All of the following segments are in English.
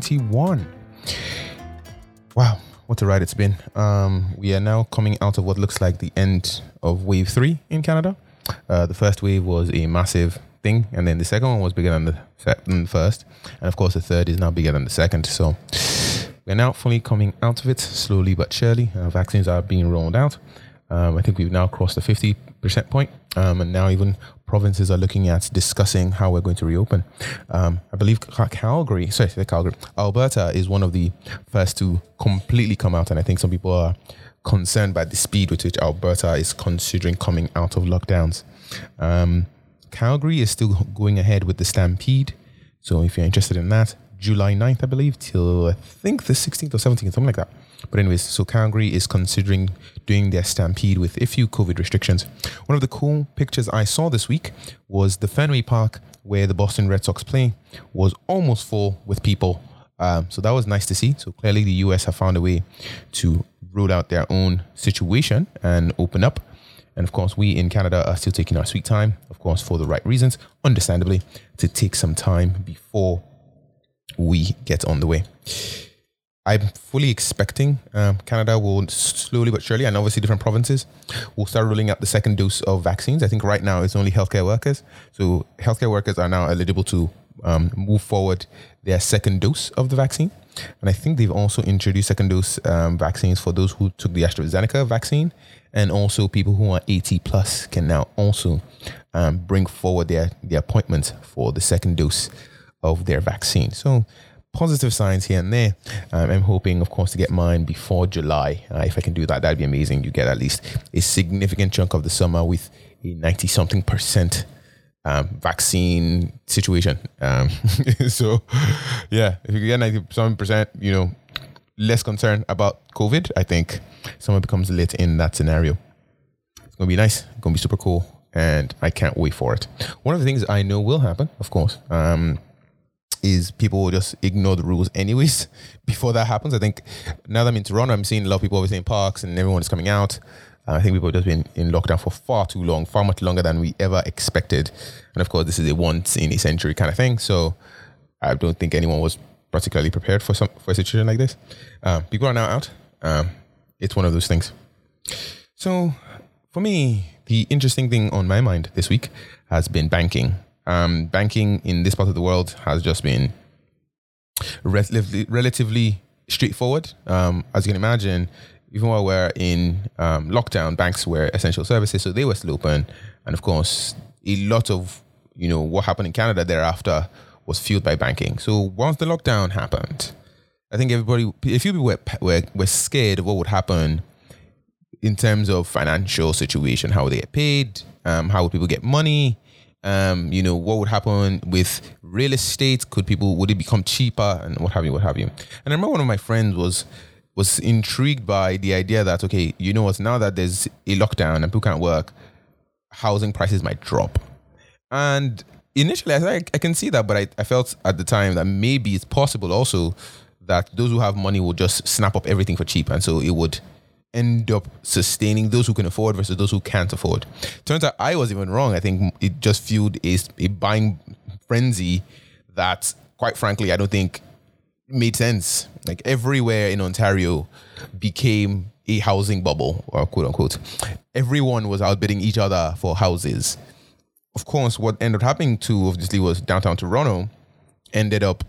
2021. Wow, what a ride it's been. Um, we are now coming out of what looks like the end of wave three in Canada. Uh, the first wave was a massive thing, and then the second one was bigger than the, than the first, and of course the third is now bigger than the second. So we're now fully coming out of it slowly but surely. Uh, vaccines are being rolled out. Um, I think we've now crossed the 50% point, um, and now even provinces are looking at discussing how we're going to reopen. Um, I believe Cal- Calgary, sorry, Calgary, Alberta is one of the first to completely come out, and I think some people are concerned by the speed with which Alberta is considering coming out of lockdowns. Um, Calgary is still going ahead with the Stampede. So if you're interested in that, July 9th, I believe, till I think the 16th or 17th, something like that. But anyways, so Calgary is considering doing their Stampede with a few COVID restrictions. One of the cool pictures I saw this week was the Fenway Park where the Boston Red Sox play was almost full with people. Um, so that was nice to see. So clearly the US have found a way to rule out their own situation and open up. And of course, we in Canada are still taking our sweet time, of course, for the right reasons, understandably, to take some time before we get on the way. I'm fully expecting um, Canada will slowly but surely, and obviously different provinces, will start rolling out the second dose of vaccines. I think right now it's only healthcare workers. So healthcare workers are now eligible to um, move forward their second dose of the vaccine. And I think they've also introduced second dose um, vaccines for those who took the AstraZeneca vaccine, and also people who are 80 plus can now also um, bring forward their their appointment for the second dose of their vaccine. So positive signs here and there. Um, I'm hoping, of course, to get mine before July. Uh, if I can do that, that'd be amazing. You get at least a significant chunk of the summer with a 90 something percent um, vaccine situation. Um, so, yeah, if you get 90 something percent, you know, less concern about COVID, I think summer becomes lit in that scenario. It's going to be nice. It's going to be super cool. And I can't wait for it. One of the things I know will happen, of course, um, is people will just ignore the rules anyways before that happens. I think now that I'm in Toronto, I'm seeing a lot of people obviously in parks and everyone is coming out. Uh, I think people have just been in lockdown for far too long, far much longer than we ever expected. And of course, this is a once in a century kind of thing. So I don't think anyone was particularly prepared for some for a situation like this. Um, people are now out. Um, it's one of those things. So for me, the interesting thing on my mind this week has been banking. Um, banking in this part of the world has just been relatively, relatively straightforward. Um, as you can imagine, even while we're in um, lockdown, banks were essential services, so they were still open. And of course, a lot of you know what happened in Canada thereafter was fueled by banking. So once the lockdown happened, I think everybody, a few people were, were, were scared of what would happen in terms of financial situation. How would they get paid? Um, how would people get money? Um, you know, what would happen with real estate? Could people would it become cheaper and what have you, what have you? And I remember one of my friends was was intrigued by the idea that okay, you know what, now that there's a lockdown and people can't work, housing prices might drop. And initially I said I can see that, but I, I felt at the time that maybe it's possible also that those who have money will just snap up everything for cheap and so it would end up sustaining those who can afford versus those who can't afford. Turns out I was even wrong. I think it just fueled a, a buying frenzy that, quite frankly, I don't think made sense. Like everywhere in Ontario became a housing bubble, or quote unquote. Everyone was outbidding each other for houses. Of course, what ended up happening to obviously was downtown Toronto ended up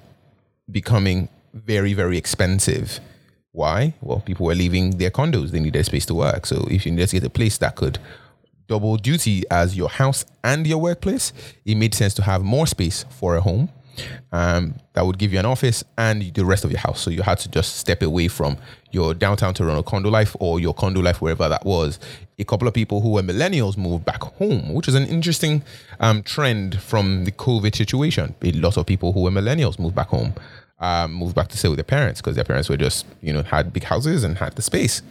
becoming very, very expensive. Why? Well, people were leaving their condos. They needed space to work. So if you to get a place that could double duty as your house and your workplace, it made sense to have more space for a home um, that would give you an office and the rest of your house. So you had to just step away from your downtown Toronto condo life or your condo life, wherever that was. A couple of people who were millennials moved back home, which is an interesting um, trend from the COVID situation. A lot of people who were millennials moved back home um, moved back to stay with their parents because their parents were just, you know, had big houses and had the space.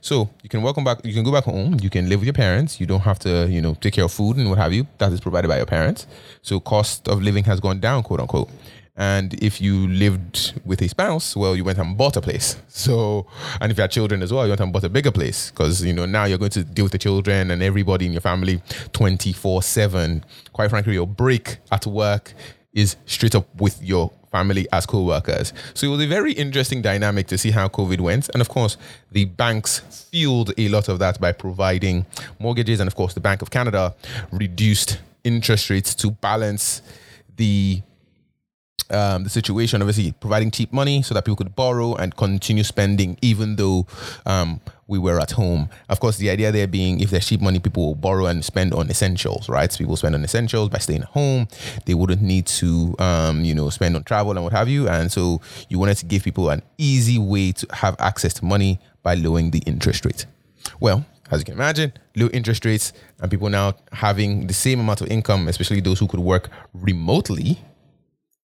So you can welcome back, you can go back home, you can live with your parents. You don't have to, you know, take care of food and what have you. That is provided by your parents. So cost of living has gone down, quote unquote. And if you lived with a spouse, well, you went and bought a place. So, and if you had children as well, you went and bought a bigger place because, you know, now you're going to deal with the children and everybody in your family 24 7. Quite frankly, your break at work is straight up with your family as co-workers. So it was a very interesting dynamic to see how COVID went. And of course, the banks fueled a lot of that by providing mortgages. And of course, the Bank of Canada reduced interest rates to balance the um, the situation, obviously providing cheap money so that people could borrow and continue spending, even though um, we were at home. Of course, the idea there being if there's cheap money, people will borrow and spend on essentials, right? So people spend on essentials by staying at home. They wouldn't need to, um, you know, spend on travel and what have you. And so you wanted to give people an easy way to have access to money by lowering the interest rate. Well, as you can imagine, low interest rates and people now having the same amount of income, especially those who could work remotely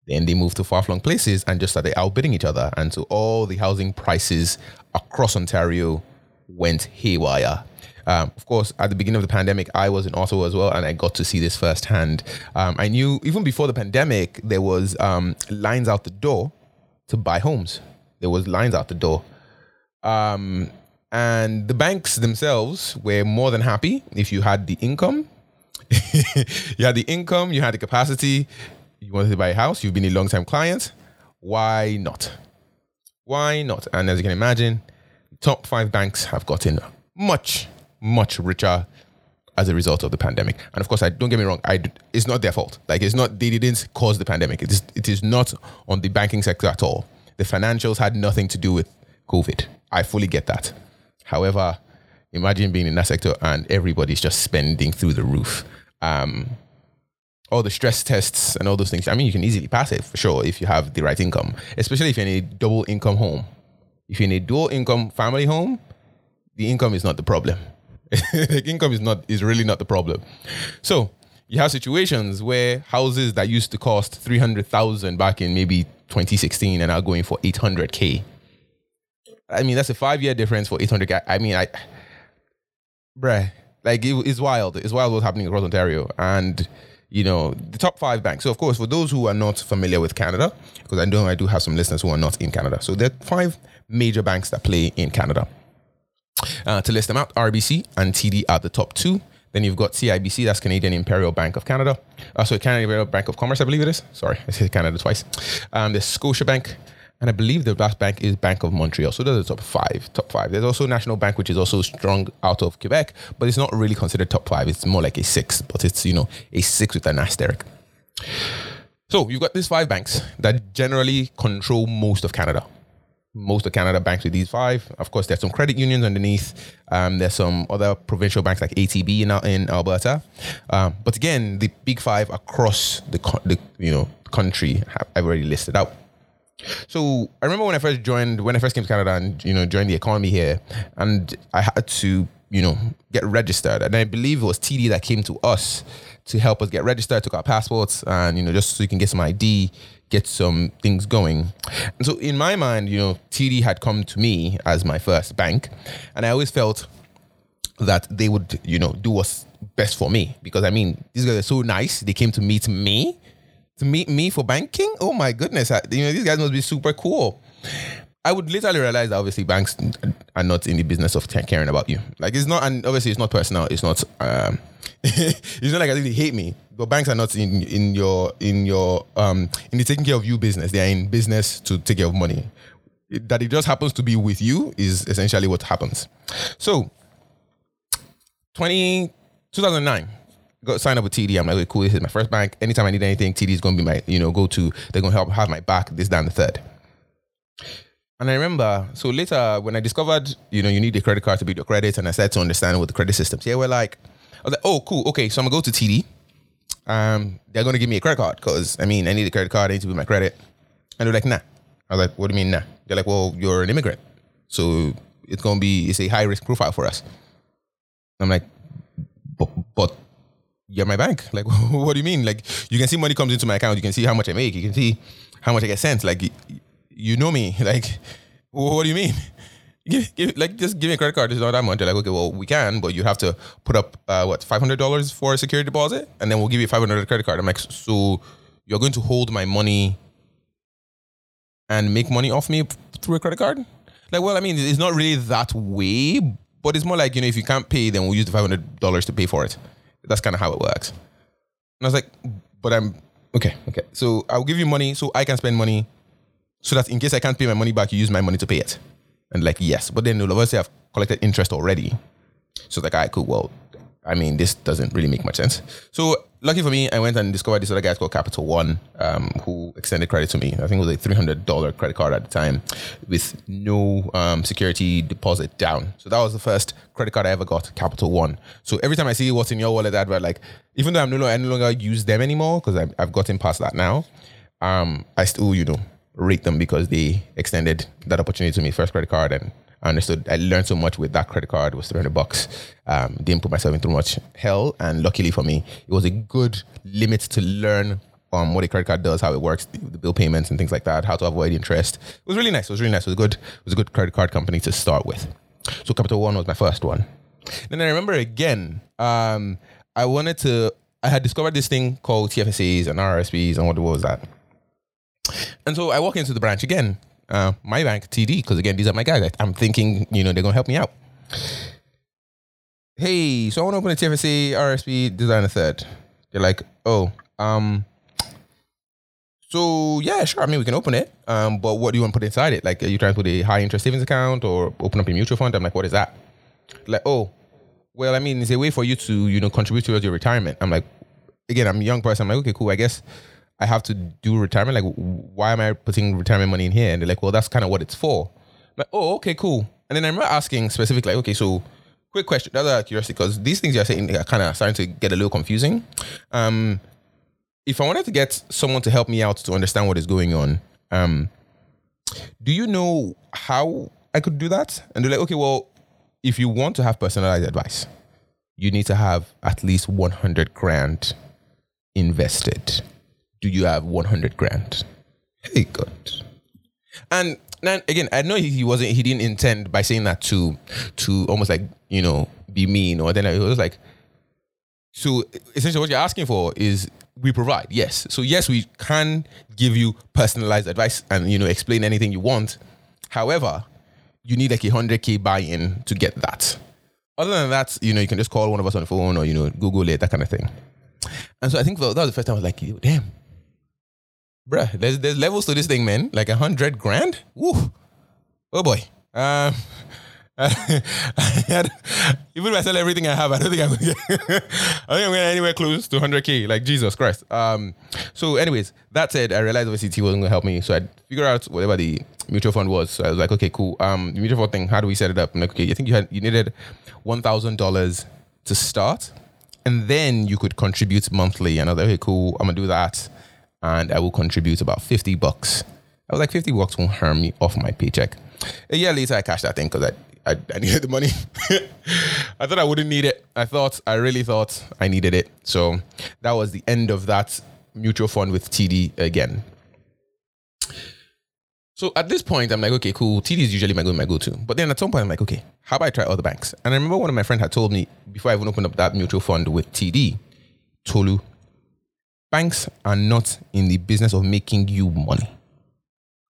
then they moved to far flung places and just started outbidding each other. And so all the housing prices across Ontario went haywire. Um, of course, at the beginning of the pandemic, I was in Ottawa as well, and I got to see this firsthand. Um, I knew even before the pandemic, there was um, lines out the door to buy homes. There was lines out the door, um, and the banks themselves were more than happy if you had the income. you had the income, you had the capacity, you wanted to buy a house, you've been a long time client. Why not? Why not? And as you can imagine, top five banks have gotten much, much richer as a result of the pandemic. And of course, I don't get me wrong, I it's not their fault. Like it's not they didn't cause the pandemic. It is it is not on the banking sector at all. The financials had nothing to do with COVID. I fully get that. However, imagine being in that sector and everybody's just spending through the roof. Um, all the stress tests and all those things. I mean, you can easily pass it for sure if you have the right income, especially if you're in a double income home. If you're in a dual income family home, the income is not the problem. the income is not is really not the problem. So you have situations where houses that used to cost three hundred thousand back in maybe 2016 and are going for 800k. I mean, that's a five year difference for 800k. I mean, I, bruh, like it, it's wild. It's wild what's happening across Ontario and you know, the top five banks. So, of course, for those who are not familiar with Canada, because I know I do have some listeners who are not in Canada. So, there are five major banks that play in Canada. Uh, to list them out, RBC and TD are the top two. Then you've got CIBC, that's Canadian Imperial Bank of Canada. Uh, so, Canadian Imperial Bank of Commerce, I believe it is. Sorry, I said Canada twice. Um, there's Scotiabank, and I believe the last bank is Bank of Montreal. So those are the top five. Top five. There's also National Bank, which is also strong out of Quebec, but it's not really considered top five. It's more like a six, but it's you know a six with an asterisk. So you've got these five banks that generally control most of Canada. Most of Canada banks with these five. Of course, there's some credit unions underneath. Um, there's some other provincial banks like ATB in, in Alberta. Um, but again, the big five across the, the you know country have, I've already listed out. So I remember when I first joined, when I first came to Canada and you know joined the economy here, and I had to you know get registered, and I believe it was TD that came to us to help us get registered, took our passports, and you know just so you can get some ID, get some things going. And so in my mind, you know, TD had come to me as my first bank, and I always felt that they would you know do what's best for me because I mean these guys are so nice. They came to meet me to meet me for banking. Oh my goodness, I, you know these guys must be super cool. I would literally realize that obviously banks are not in the business of caring about you. Like it's not, and obviously it's not personal. It's not. Um, it's not like I really hate me. But banks are not in in your in your um in the taking care of you business. They are in business to take care of money. That it just happens to be with you is essentially what happens. So, 20, 2009, go sign up with TD. I'm like, okay, cool. This is my first bank. Anytime I need anything, TD is going to be my, you know, go to. They're going to help have my back. This, down the third. And I remember, so later when I discovered, you know, you need a credit card to build your credit, and I started to understand what the credit systems. Yeah, we're like, I was like, oh, cool. Okay, so I'm gonna go to TD. Um, they're gonna give me a credit card because I mean, I need a credit card. I need to build my credit. And they're like, nah. I was like, what do you mean, nah? They're like, well, you're an immigrant, so it's gonna be it's a high risk profile for us. I'm like, but, but you're my bank. Like, what do you mean? Like, you can see money comes into my account. You can see how much I make. You can see how much I get sent. Like, you know me. Like, what do you mean? Give, give, like, just give me a credit card. It's not that much. They're like, okay, well, we can, but you have to put up uh, what five hundred dollars for a security deposit, and then we'll give you five hundred credit card. I'm like, so you're going to hold my money and make money off me through a credit card? Like, well, I mean, it's not really that way, but it's more like, you know, if you can't pay, then we'll use the $500 to pay for it. That's kind of how it works. And I was like, but I'm okay, okay. So I'll give you money so I can spend money so that in case I can't pay my money back, you use my money to pay it. And like, yes. But then obviously I've collected interest already. So like, all right, cool. Well, I mean, this doesn't really make much sense. So lucky for me, I went and discovered this other guy called Capital One, um, who extended credit to me. I think it was a three hundred dollar credit card at the time, with no um, security deposit down. So that was the first credit card I ever got, Capital One. So every time I see what's in your wallet advert, like even though I'm no longer, I no longer use them anymore because I've gotten past that now, um, I still you know rate them because they extended that opportunity to me, first credit card, and Understood. I learned so much with that credit card. It was 300 bucks. Um, didn't put myself in too much hell. And luckily for me, it was a good limit to learn um, what a credit card does, how it works, the, the, bill payments and things like that, how to avoid interest. It was really nice. It was really nice. It was good. It was a good credit card company to start with. So Capital One was my first one. Then I remember again, um, I wanted to, I had discovered this thing called TFSAs and RRSPs and what the world was that? And so I walk into the branch again uh, my bank, TD, because again, these are my guys. I'm thinking, you know, they're gonna help me out. Hey, so I want to open a TFSA RSP designer third. They're like, oh, um, so yeah, sure. I mean, we can open it. Um, but what do you want to put inside it? Like, are you trying to put a high interest savings account or open up a mutual fund? I'm like, what is that? Like, oh, well, I mean, it's a way for you to, you know, contribute towards your retirement. I'm like, again, I'm a young person. I'm like, okay, cool. I guess I have to do retirement. Like, why am I putting retirement money in here? And they're like, well, that's kind of what it's for. I'm like, oh, okay, cool. And then I remember asking specifically, like, okay, so quick question, that's of curiosity, because these things you're saying are kind of starting to get a little confusing. Um, if I wanted to get someone to help me out to understand what is going on, um, do you know how I could do that? And they're like, okay, well, if you want to have personalized advice, you need to have at least 100 grand invested do you have 100 grand? Hey, God. And then again, I know he, wasn't, he didn't intend by saying that to, to almost like, you know, be mean or then it was like, so essentially what you're asking for is we provide, yes. So yes, we can give you personalized advice and, you know, explain anything you want. However, you need like a 100K buy-in to get that. Other than that, you know, you can just call one of us on the phone or, you know, Google it, that kind of thing. And so I think that was the first time I was like, damn, bruh, there's there's levels to this thing, man. Like a hundred grand. Woo. Oh boy. Um, had, even if I sell everything I have, I don't think I'm gonna get, I think I'm gonna anywhere close to 100k. Like Jesus Christ. Um. So, anyways, that said, I realized obviously T wasn't gonna help me, so I figured out whatever the mutual fund was. So I was like, okay, cool. Um, the mutual fund thing. How do we set it up? I'm like, okay, I think you had you needed one thousand dollars to start, and then you could contribute monthly. And I was like, okay, cool. I'm gonna do that and I will contribute about 50 bucks. I was like, 50 bucks won't harm me off my paycheck. A year later, I cashed that thing because I, I, I, needed the money. I thought I wouldn't need it. I thought, I really thought I needed it. So that was the end of that mutual fund with TD again. So at this point, I'm like, okay, cool. TD is usually my go my go to. But then at some point, I'm like, okay, how about I try other banks? And I remember one of my friends had told me before I even opened up that mutual fund with TD, Tolu, banks are not in the business of making you money.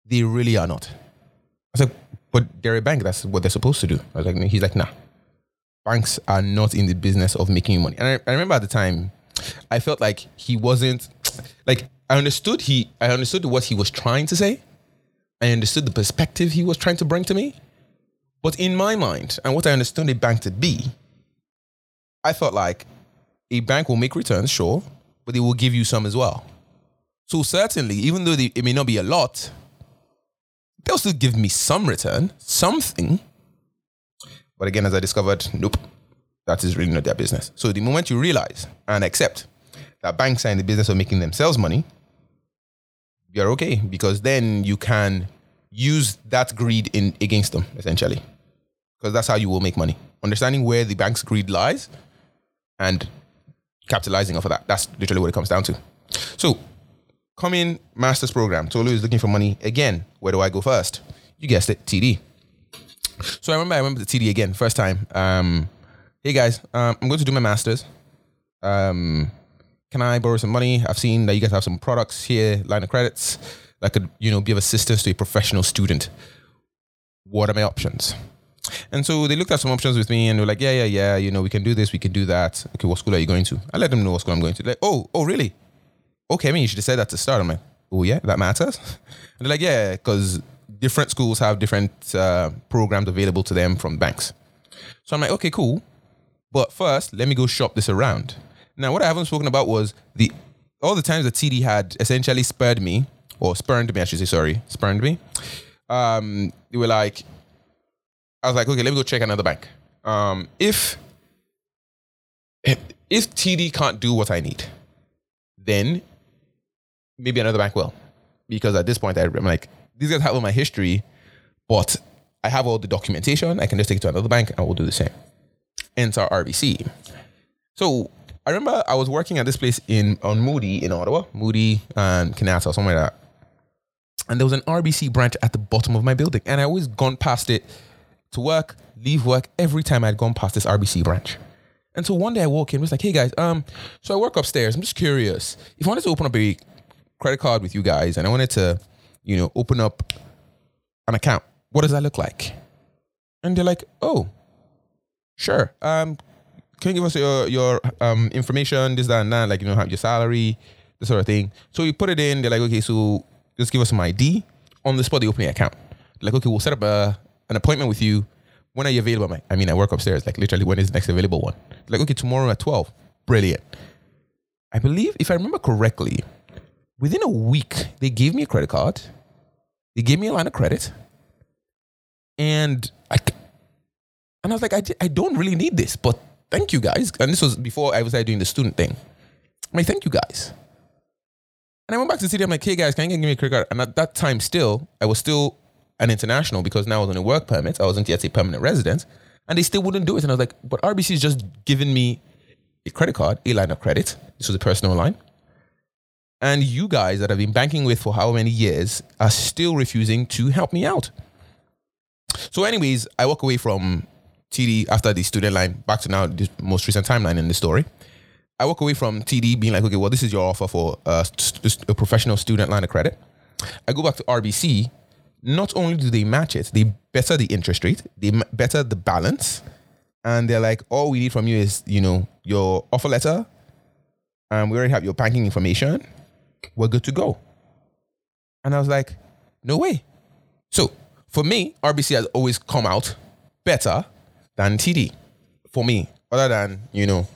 They really are not. I like, but they're a bank. That's what they're supposed to do. I was like, he's like, nah. Banks are not in the business of making you money. And I, I remember at the time, I felt like he wasn't like I understood he I understood what he was trying to say. I understood the perspective he was trying to bring to me. But in my mind, and what I understood a bank to be, I felt like a bank will make returns, sure, but they will give you some as well. So certainly, even though they, it may not be a lot, they'll still give me some return, something. But again, as I discovered, nope, that is really not their business. So the moment you realize and accept that banks are in the business of making themselves money, you're okay because then you can use that greed in against them essentially, because that's how you will make money. Understanding where the bank's greed lies and capitalizing off of that. That's literally what it comes down to. So, coming master's program. Tolu is looking for money again. Where do I go first? You guessed it, TD. So I remember I remember the TD again, first time. Um, hey guys, um, I'm going to do my masters. Um, can I borrow some money? I've seen that you guys have some products here, line of credits. that could, you know, give assistance to a professional student. What are my options? And so they looked at some options with me and they were like, yeah, yeah, yeah, you know, we can do this, we can do that. Okay, what school are you going to? I let them know what school I'm going to. Like, oh, oh, really? Okay, I mean, you should have said that to start. I'm like, oh, yeah, that matters. And they're like, yeah, because different schools have different uh, programs available to them from banks. So I'm like, okay, cool. But first, let me go shop this around. Now, what I haven't spoken about was the all the times that TD had essentially spurred me, or spurned me, I should say, sorry, spurned me. Um, they were like, I was like, okay, let me go check another bank. Um, if if TD can't do what I need, then maybe another bank will. Because at this point, I'm like, these guys have all my history, but I have all the documentation. I can just take it to another bank and we'll do the same. Enter RBC. So I remember I was working at this place in on Moodie in Ottawa, Moodie and Kenyatta, somewhere like that. And there was an RBC branch at the bottom of my building. And I always gone past it to work, leave work every time I'd gone past this RBC branch. And so one day I walk in, was like, hey guys, um, so I work upstairs. I'm just curious. If I wanted to open up a credit card with you guys and I wanted to, you know, open up an account, what does that look like? And they're like, oh, sure. Um, can you give us your your um information, this, that, and that, like you know, have your salary, this sort of thing. So you put it in, they're like, okay, so just give us some ID. On the spot, they open the account. Like, okay, we'll set up a, an appointment with you. When are you available? Like, I mean, I work upstairs. Like, literally, when is the next available one? Like, okay, tomorrow at 12. Brilliant. I believe, if I remember correctly, within a week, they gave me a credit card. They gave me a line of credit. And I, and I was like, I, I don't really need this, but thank you guys. And this was before I was doing the student thing. I'm like, thank you guys. And I went back to the city. I'm like, hey guys, can you give me a credit card? And at that time, still, I was still an international because now I was on a work permit. I wasn't yet a permanent resident. And they still wouldn't do it. And I was like, but RBC is just giving me a credit card, a line of credit. This was a personal line. And you guys that I've been banking with for how many years are still refusing to help me out. So, anyways, I walk away from TD after the student line back to now the most recent timeline in the story. I walk away from TD being like, okay, well, this is your offer for a, a professional student line of credit. I go back to RBC. Not only do they match it, they better the interest rate, they better the balance, and they're like, all we need from you is, you know, your offer letter, and we already have your banking information. We're good to go. And I was like, no way. So for me, RBC has always come out better than TD for me, other than, you know,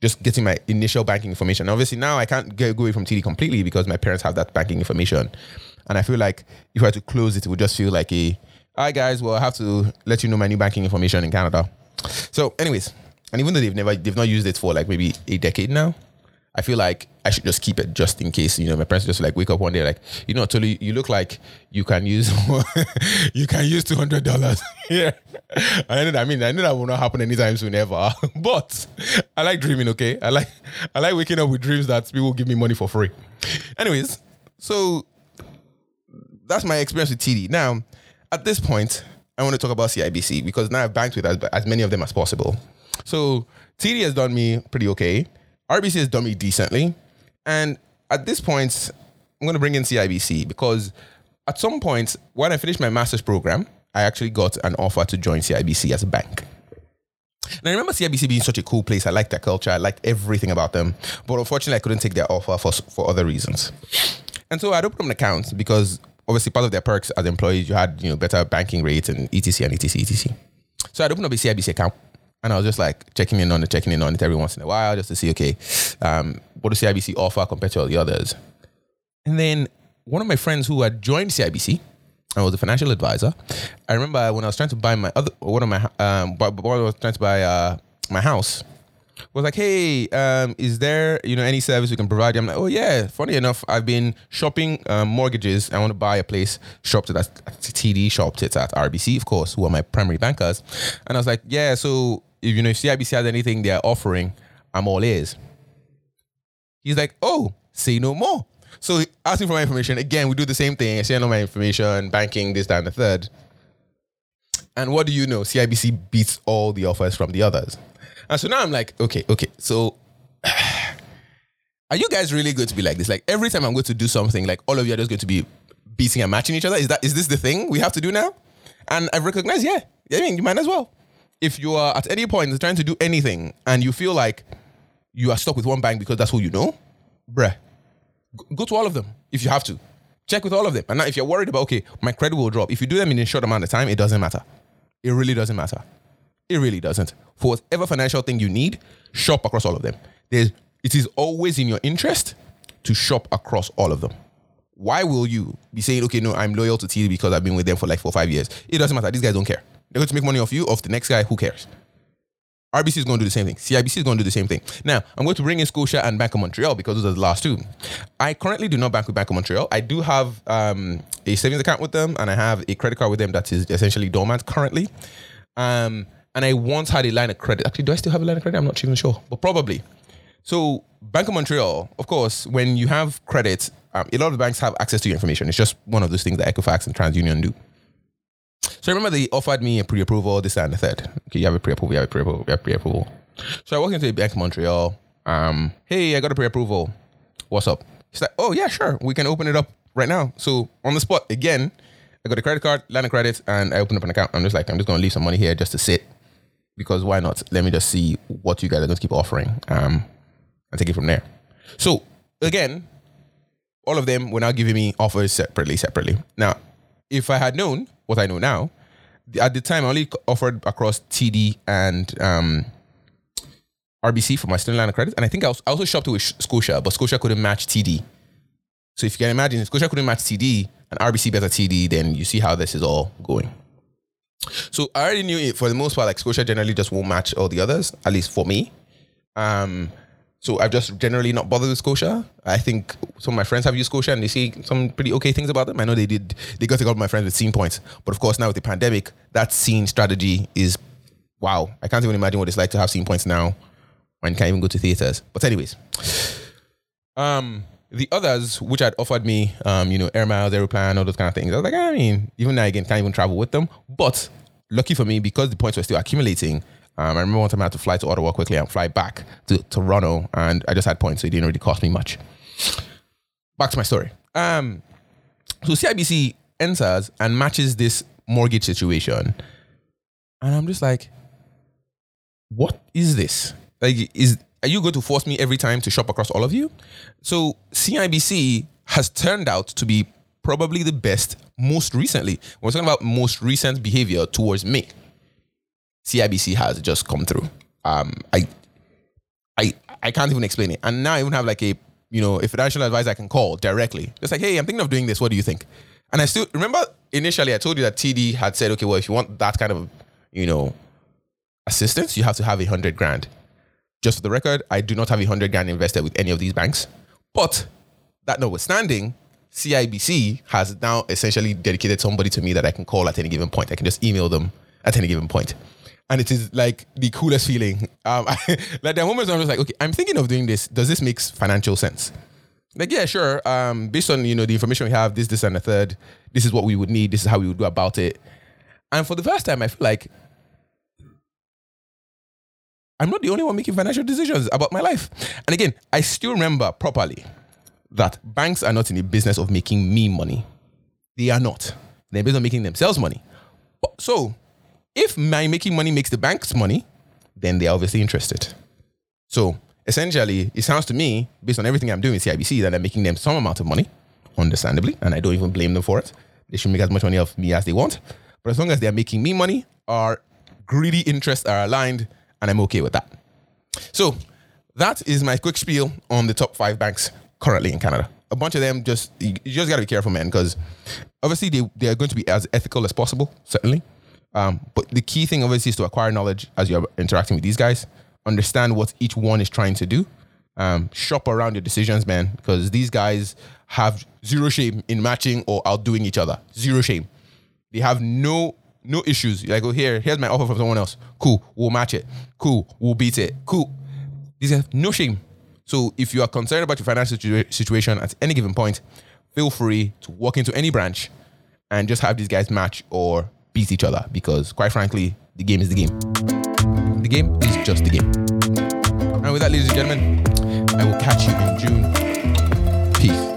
just getting my initial banking information. Obviously, now I can't get, go away from TD completely because my parents have that banking information. And I feel like if I had to close it, it would just feel like a, all right, guys, well, I have to let you know my new banking information in Canada. So, anyways, and even though they've never, they've not used it for like maybe a decade now, I feel like I should just keep it just in case, you know, my parents just like wake up one day like, you know, totally, you look like you can use, you can use $200. yeah. I know, that. I mean, I know that will not happen anytime soon ever, but I like dreaming. Okay. I like, I like waking up with dreams that people give me money for free. Anyways, so that's my experience with TD. Now, at this point, I want to talk about CIBC because now I've banked with as, as many of them as possible. So TD has done me pretty okay. RBC has done me decently. And at this point, I'm going to bring in CIBC because at some point, when I finished my master's program, I actually got an offer to join CIBC as a bank. And I remember CIBC being such a cool place. I liked their culture. I liked everything about them. But unfortunately, I couldn't take their offer for, for other reasons. And so I'd opened an account because obviously part of their perks as employees, you had you know better banking rates and etc and etc etc. So I'd open up a CIBC account and I was just like checking in on it, checking in on it every once in a while just to see, okay, um, what does CIBC offer compared to all the others? And then one of my friends who had joined CIBC, I was a financial advisor. I remember when I was trying to buy my other one of my um, when I was trying to buy uh, my house, was like, hey, um, is there you know any service we can provide? You? I'm like, oh yeah. Funny enough, I've been shopping um, mortgages. I want to buy a place. Shopped it at TD. Shopped it at RBC, of course, who are my primary bankers. And I was like, yeah. So if you know if CIBC has anything they're offering, I'm all ears. He's like, oh, say no more. So asking for my information again, we do the same thing. Share all my information, banking, this, that, and the third. And what do you know? CIBC beats all the offers from the others. And so now I'm like, okay, okay. So are you guys really going to be like this? Like every time I'm going to do something, like all of you are just going to be beating and matching each other? Is that is this the thing we have to do now? And I've recognized, yeah, I mean, you might as well. If you are at any point trying to do anything and you feel like you are stuck with one bank because that's who you know, bruh, go to all of them if you have to. Check with all of them. And now if you're worried about, okay, my credit will drop, if you do them in a short amount of time, it doesn't matter. It really doesn't matter. It really doesn't. For whatever financial thing you need, shop across all of them. There's, it is always in your interest to shop across all of them. Why will you be saying, okay, no, I'm loyal to TD because I've been with them for like four five years? It doesn't matter. These guys don't care. They're going to make money off you, off the next guy. Who cares? RBC is going to do the same thing. CIBC is going to do the same thing. Now, I'm going to bring in Scotia and Bank of Montreal because those are the last two. I currently do not bank with Bank of Montreal. I do have um, a savings account with them and I have a credit card with them that is essentially dormant currently. Um, and I once had a line of credit. Actually, do I still have a line of credit? I'm not even sure, but probably. So, Bank of Montreal, of course, when you have credit, um, a lot of the banks have access to your information. It's just one of those things that Equifax and TransUnion do. So I remember they offered me a pre-approval, this and the third. Okay, you have a pre-approval, you have a pre-approval, you have pre-approval. So I walked into the Bank of Montreal. Um, hey, I got a pre-approval. What's up? He's like, oh yeah, sure, we can open it up right now. So on the spot again, I got a credit card, line of credit, and I opened up an account. I'm just like, I'm just gonna leave some money here just to sit because why not? Let me just see what you guys are going to keep offering um, and take it from there. So again, all of them were now giving me offers separately, separately. Now, if I had known what I know now, at the time I only offered across TD and um, RBC for my student line of credit, and I think I, was, I also shopped with Scotia, but Scotia couldn't match TD. So if you can imagine, if Scotia couldn't match TD and RBC better TD, then you see how this is all going. So I already knew it for the most part. Like Scotia generally just won't match all the others, at least for me. Um, so I've just generally not bothered with Scotia. I think some of my friends have used Scotia and they see some pretty okay things about them. I know they did. They got a couple of my friends with scene points, but of course now with the pandemic, that scene strategy is wow. I can't even imagine what it's like to have scene points now when you can't even go to theaters. But anyways, um, the others which had offered me, um, you know, air miles, Aeroplan, all those kind of things. I was like, I mean, even now again, can't even travel with them. But lucky for me, because the points were still accumulating, um, I remember one time I had to fly to Ottawa quickly and fly back to Toronto, and I just had points, so it didn't really cost me much. Back to my story. Um, so CIBC enters and matches this mortgage situation, and I'm just like, what is this? Like, is are you going to force me every time to shop across all of you? So CIBC has turned out to be probably the best most recently. We're talking about most recent behavior towards me, CIBC has just come through. Um, I, I, I can't even explain it. And now I even have like a, you know, a financial advisor I can call directly. Just like, hey, I'm thinking of doing this. What do you think? And I still remember initially I told you that TD had said, okay, well, if you want that kind of, you know, assistance, you have to have a hundred grand. Just for the record, I do not have a hundred grand invested with any of these banks. But that notwithstanding, CIBC has now essentially dedicated somebody to me that I can call at any given point. I can just email them at any given point. And it is like the coolest feeling. Um, like there are moments I'm just like, okay, I'm thinking of doing this. Does this make financial sense? Like, yeah, sure. Um, based on you know the information we have, this, this, and the third, this is what we would need. This is how we would go about it. And for the first time, I feel like I'm not the only one making financial decisions about my life. And again, I still remember properly that banks are not in the business of making me money. They are not. They're based on making themselves money. But, so, if my making money makes the banks money, then they're obviously interested. So, essentially, it sounds to me, based on everything I'm doing with CIBC, that I'm making them some amount of money, understandably, and I don't even blame them for it. They should make as much money off me as they want. But as long as they're making me money, our greedy interests are aligned, and I'm okay with that. So that is my quick spiel on the top five banks currently in Canada. A bunch of them just you just got to be careful, man, because obviously they they are going to be as ethical as possible, certainly. Um, but the key thing obviously is to acquire knowledge as you're interacting with these guys, understand what each one is trying to do, um, shop around your decisions, man, because these guys have zero shame in matching or outdoing each other. Zero shame. They have no no issues. Like, oh, here, here's my offer from someone else. Cool, we'll match it. Cool, we'll beat it. Cool. These have no shame. So if you are concerned about your financial situa- situation at any given point, feel free to walk into any branch and just have these guys match or beat each other because, quite frankly, the game is the game. The game is just the game. And with that, ladies and gentlemen, I will catch you in June. Peace.